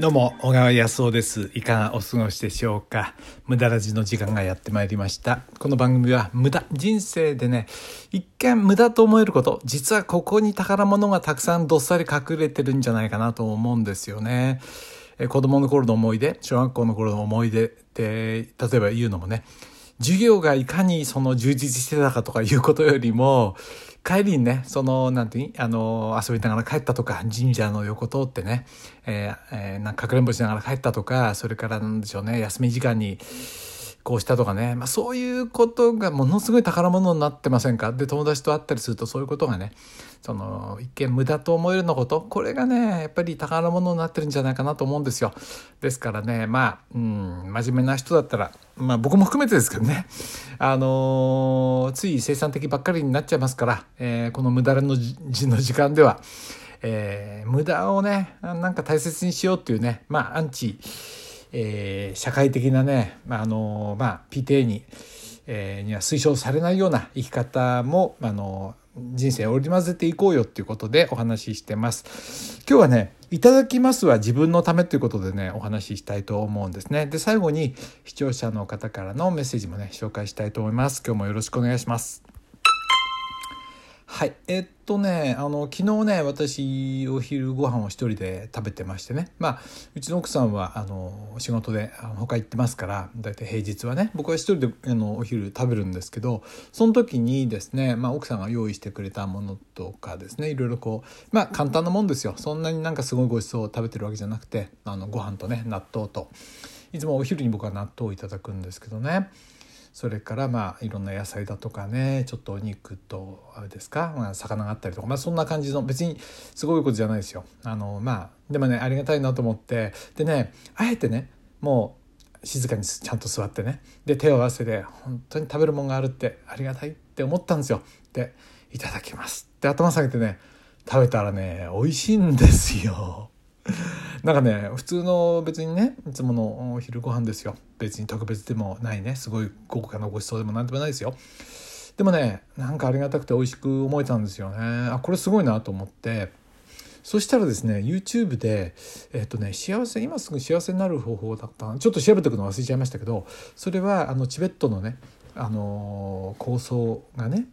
どうも、小川康夫です。いかがお過ごしでしょうか無駄ラジの時間がやってまいりました。この番組は無駄、人生でね、一見無駄と思えること、実はここに宝物がたくさんどっさり隠れてるんじゃないかなと思うんですよね。え子供の頃の思い出、小学校の頃の思い出って、例えば言うのもね、授業がいかにその充実してたかとかいうことよりも、帰りにね、その、なんていうあの、遊びながら帰ったとか、神社の横通ってね、えーえーなんかかくれんぼしながら帰ったとか、それからなんでしょうね、休み時間に、こうしたとかね、まあそういうことがものすごい宝物になってませんか？で、友達と会ったりするとそういうことがね、その、一見無駄と思えるのこと、これがね、やっぱり宝物になってるんじゃないかなと思うんですよ。ですからね、まあ、うん、真面目な人だったら、まあ僕も含めてですけどね、あのーつい生産的ばっかりになっちゃいますから、えーこの無駄のじの時間では、えー無駄をね、なんか大切にしようっていうね、まあアンチ、えー社会的なね、まああのまあ、PTA に,、えーには推奨されないような生き方も、あの人生を織り交ぜていこうよっていうことでお話ししてます。今日はね、いただきますは自分のためということでね、お話ししたいと思うんですね。で、最後に視聴者の方からのメッセージもね、紹介したいと思います。今日もよろしくお願いします。はい。えっとね、あの、昨日ね、私、お昼ご飯を一人で食べてましてね。まあ、うちの奥さんは、あの、仕事であの他行ってますから、だいたい平日はね、僕は一人であのお昼食べるんですけど、その時にですね、まあ、奥さんが用意してくれたものとかですね、いろいろこう、まあ、簡単なもんですよ。そんなになんかすごいごちそうを食べてるわけじゃなくて、あの、ご飯とね、納豆と、いつもお昼に僕は納豆をいただくんですけどね。それからまあいろんな野菜だとかねちょっとお肉とあれですか、まあ、魚があったりとかまあそんな感じの別にすごいことじゃないですよ。あのまあでもねありがたいなと思ってでねあえてねもう静かにちゃんと座ってねで手を合わせて本当に食べるもんがあるってありがたいって思ったんですよ。でいただきます。って頭下げてね食べたらね美味しいんですよ。なんかね普通の別にねいつものお昼ご飯ですよ。別に特別でもないね。すごい豪華なごちそうでもなんでもないですよ。でもねなんかありがたくて美味しく思えたんですよね。あこれすごいなと思って。そしたらですね YouTube でえっ、とね幸せ今すぐ幸せになる方法だった。ちょっと調べておくの忘れちゃいましたけどそれはあのチベットのねあの構想がね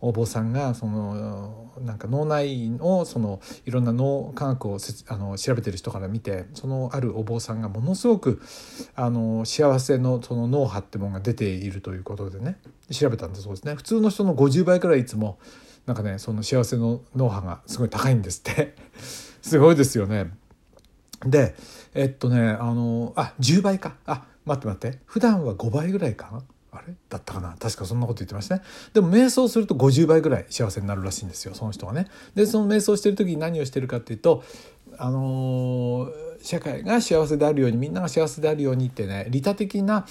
お坊さんがそのなんか脳内をそのいろんな脳科学をあの調べてる人から見てそのあるお坊さんがものすごくあの幸せのその脳波ってものが出ているということでね調べたんだそうですね。普通の人の50倍くらいいつもなんかねその幸せの脳波がすごい高いんですって。すごいですよね。でえっとねあのあ10倍か。あ待って待って。普段は5倍ぐらいかな。あれ？だったかな？確かそんなこと言ってましたね。でも瞑想すると50倍ぐらい幸せになるらしいんですよその人はね。でその瞑想してる時に何をしてるかっていうとあのー社会が幸せであるようにみんなが幸せであるようにってね利他的な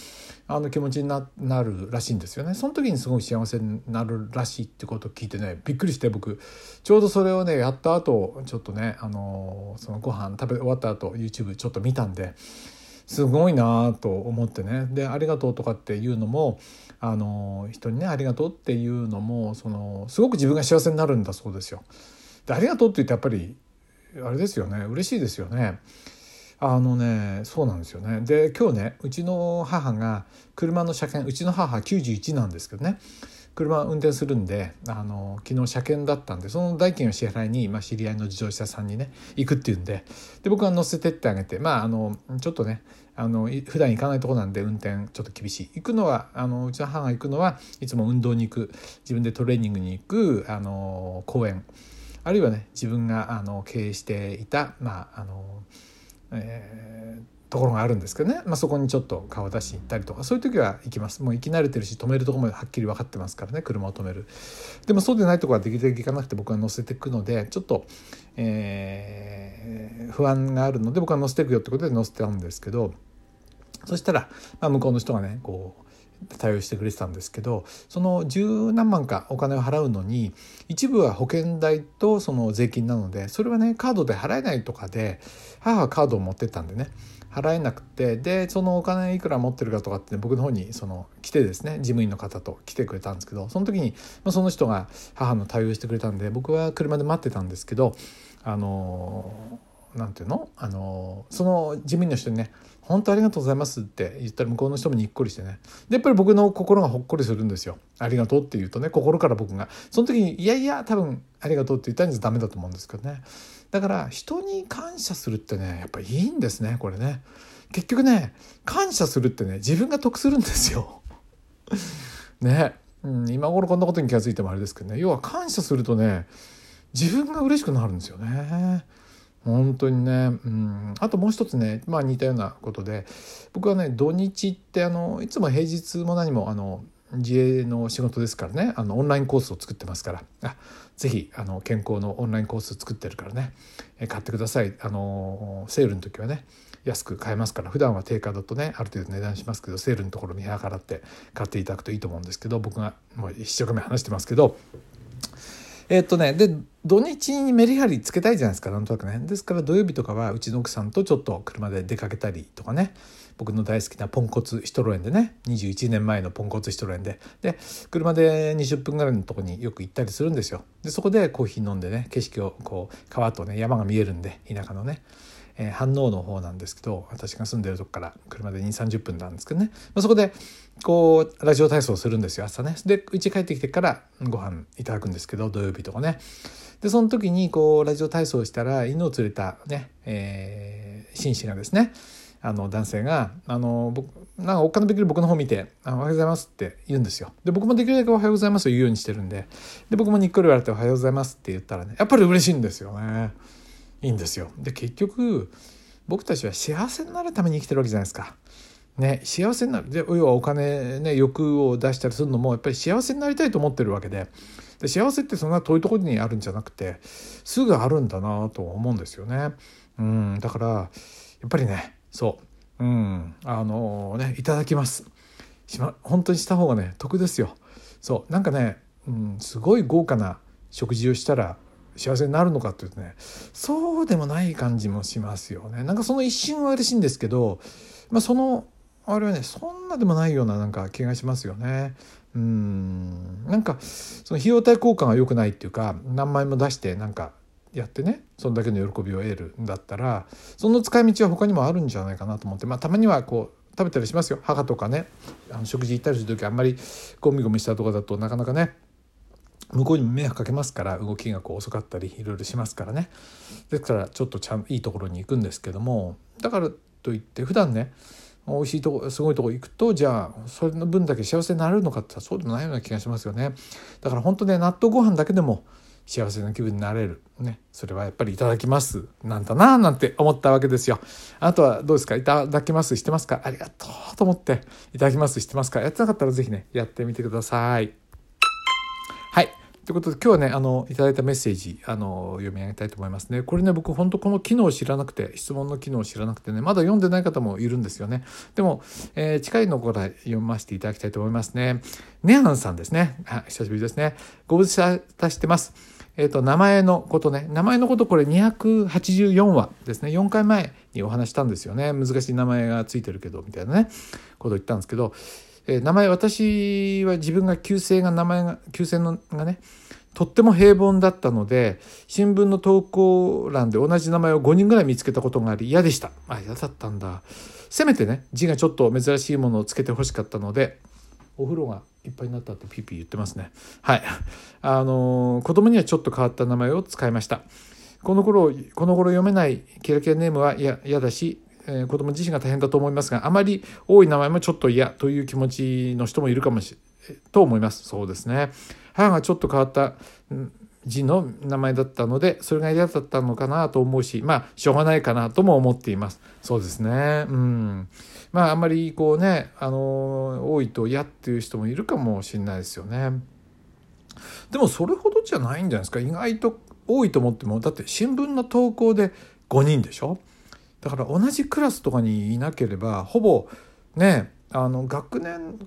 あの気持ちにななるらしいんですよね。その時にすごい幸せになるらしいってことを聞いてねびっくりして僕。ちょうどそれをねやった後ちょっとねあのーそのご飯食べ終わった後 YouTube ちょっと見たんですごいなと思ってねで「ありがとう」とかっていうのもあの人にね「ありがとう」っていうのもそのすごく自分が幸せになるんだそうですよ。で「ありがとう」って言ってやっぱりあれですよね嬉しいですよね。あのねそうなんですよねで今日ねうちの母が車の車検うちの母91なんですけどね車運転するんであの昨日車検だったんでその代金を支払いに、まあ、知り合いの自動車さんにね行くっていうんでで僕は乗せてってあげてまああのちょっとねあの普段行かないとこなんで運転ちょっと厳しい。行くのはあのうちの母が行くのはいつも運動に行く自分でトレーニングに行くあの公園あるいはね自分があの経営していたまああのえーところがあるんですけどね、まあ、そこにちょっと顔出しに行ったりとかそういう時は行きます。もう行き慣れてるし止めるところまではっきり分かってますからね。車を止める。でもそうでないところはできるだけ行かなくて僕は乗せていくのでちょっと、えー不安があるので僕は乗せていくよってことで乗せてたんですけどそしたら、まあ、向こうの人がねこう対応してくれてたんですけどその十何万かお金を払うのに一部は保険代とその税金なのでそれはねカードで払えないとかで母はカードを持ってったんでね払えなくてでそのお金いくら持ってるかとかって、僕の方にその来てですね事務員の方と来てくれたんですけどその時に、まあ、その人が母の対応してくれたんで僕は車で待ってたんですけどあのなんていうの？あのその事務員の人にね「本当ありがとうございます」って言ったら向こうの人もにっこりしてね。でやっぱり僕の心がほっこりするんですよ「ありがとう」って言うとね心から僕が。その時に「いやいや多分ありがとう」って言ったんじゃダメだと思うんですけどね。だから人に感謝するってねやっぱいいんですねこれね。結局ね感謝するってね自分が得するんですよ。ね、うん、今頃こんなことに気が付いてもあれですけどね。要は感謝するとね自分が嬉しくなるんですよね。本当にね、うん、あともう一つね、まあ、似たようなことで僕はね土日ってあのいつも平日も何もあの自営の仕事ですからねあのオンラインコースを作ってますから。あぜひあの健康のオンラインコース作ってるからねえ買ってください。あのセールの時はね安く買えますから普段は定価だとねある程度値段しますけどセールのところ見計らって買っていただくといいと思うんですけど僕がもう一生懸命話してますけどえっとねで土日にメリハリつけたいじゃないですかなんとなくね。ですから土曜日とかはうちの奥さんとちょっと車で出かけたりとかね。僕の大好きなポンコツシトロエンでね。21年前のポンコツシトロエンで。で車で20分ぐらいのとこによく行ったりするんですよ。でそこでコーヒー飲んでね景色をこう川とね山が見えるんで田舎のね。えー、飯能の方なんですけど私が住んでるとこから車で2 3 0分なんですけどね、まあ、そこでこうラジオ体操するんですよ朝ねで家帰ってきてからご飯いただくんですけど土曜日とかねでその時にこうラジオ体操したら犬を連れたね、えー、紳士がですねあの男性があの僕なんかおっかのべきる僕の方見て「おはようございます」って言うんですよ。で僕もできるだけ「おはようございます」を言うようにしてるんでで僕もにっこり言われて「おはようございます」って言ったらねやっぱり嬉しいんですよね。いいんですよ。で結局僕たちは幸せになるために生きてるわけじゃないですか。ね、幸せになるで要はお金、ね、欲を出したりするのもやっぱり幸せになりたいと思ってるわけでで幸せってそんな遠いところにあるんじゃなくてすぐあるんだなと思うんですよね。うん、だからやっぱりねそう、うん、あのねいただきますしま本当にした方がね得ですよ。そうなんかね、うん、すごい豪華な食事をしたら幸せになるのかっていうとねそうでもない感じもしますよね。なんかその一瞬は嬉しいんですけど、まあ、そのあれはねそんなでもないようななんか気がしますよね。うん。なんかその費用対効果が良くないっていうか何枚も出してなんかやってねそんだけの喜びを得るんだったらその使い道は他にもあるんじゃないかなと思ってまあたまにはこう食べたりしますよ。母とかねあの食事行ったりする時あんまりゴミゴミしたとこだとなかなかね向こうにも迷惑かけますから動きがこう遅かったりいろいろしますからね。ですからちょっとちゃんいいところに行くんですけどもだからといって普段ね美味しいとこすごいとこ行くとじゃあそれの分だけ幸せになれるのかってそうでもないような気がしますよね。だから本当ね納豆ご飯だけでも幸せな気分になれる。ね。それはやっぱりいただきます。なんだななんて思ったわけですよ。あなたはどうですか？いただきます。してますか？ありがとうと思っていただきます。してますか？やってなかったら是非ねやってみてください。ということで今日はねあのいただいたメッセージあの読み上げたいと思いますね。これね僕本当この機能を知らなくて質問の機能を知らなくてねまだ読んでない方もいるんですよね。でも、えー、近いのから読ませていただきたいと思いますね。ネアンさんですね。あ久しぶりですね。ご無沙汰してます。えっ、ー、と名前のことね名前のことこれ284話ですね4回前にお話したんですよね難しい名前がついてるけどみたいなねことを言ったんですけどえ、名前私は自分が旧姓が名前が旧姓のがねとっても平凡だったので新聞の投稿欄で同じ名前を5人ぐらい見つけたことがあり嫌でした。あ嫌だったんだ。せめてね字がちょっと珍しいものをつけてほしかったのでお風呂がいっぱいになったってピーピー言ってますね。はい。あのー、子供にはちょっと変わった名前を使いました。この頃この頃読めないキラキラネームは嫌だしえー、子供自身が大変だと思いますがあまり多い名前もちょっと嫌という気持ちの人もいるかもしれと思いますそうですね。母がちょっと変わった字の名前だったのでそれが嫌だったのかなと思うしまあしょうがないかなとも思っています。そうですね。うん。まああんまりこうねあの多いと嫌っていう人もいるかもしれないですよね。でもそれほどじゃないんじゃないですか。意外と多いと思ってもだって新聞の投稿で5人でしょ。だから同じクラスとかにいなければほぼねあの学年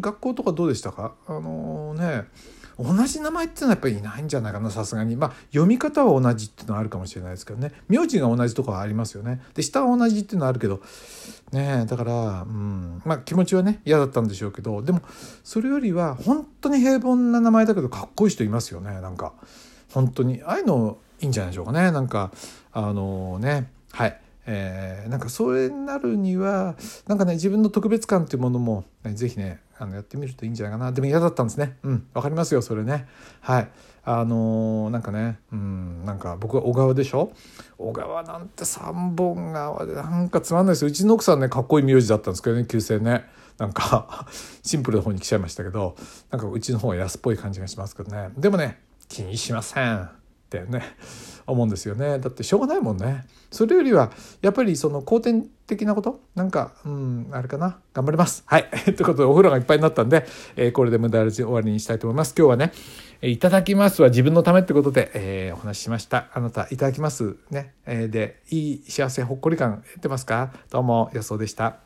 学校とかどうでしたか？あのね同じ名前っていうのはやっぱりいないんじゃないかなさすがに。まあ読み方は同じっていうのはあるかもしれないですけどね。名字が同じとかはありますよね。で下は同じっていうのはあるけどねだからうん。まあ気持ちはね嫌だったんでしょうけどでもそれよりは本当に平凡な名前だけどかっこいい人いますよねなんか。本当に。ああいうのいいんじゃないでしょうかね。なんかあのねはい。えー、なんかそれになるにはなんかね自分の特別感っていうものも、ね、ぜひねあのやってみるといいんじゃないかな。でも嫌だったんですね。うんわかりますよそれね。はい。あのー、なんかねうんなんか僕は小川でしょ？小川なんて3本川でなんかつまんないですよ。うちの奥さんねかっこいい名字だったんですけどね旧姓ね。なんか シンプルな方に来ちゃいましたけどなんかうちの方は安っぽい感じがしますけどね。でもね気にしません。ってね思うんですよね。だってしょうがないもんね。それよりはやっぱりその後天的なこと？なんかうんあれかな？頑張ります。はい。ということでお風呂がいっぱいになったんで、えー、これで無駄ラジ終わりにしたいと思います。今日はねいただきますは自分のためってことで、えー、お話ししました。あなたいただきますね、えー、でいい幸せほっこり感得てますか？どうも予想でした。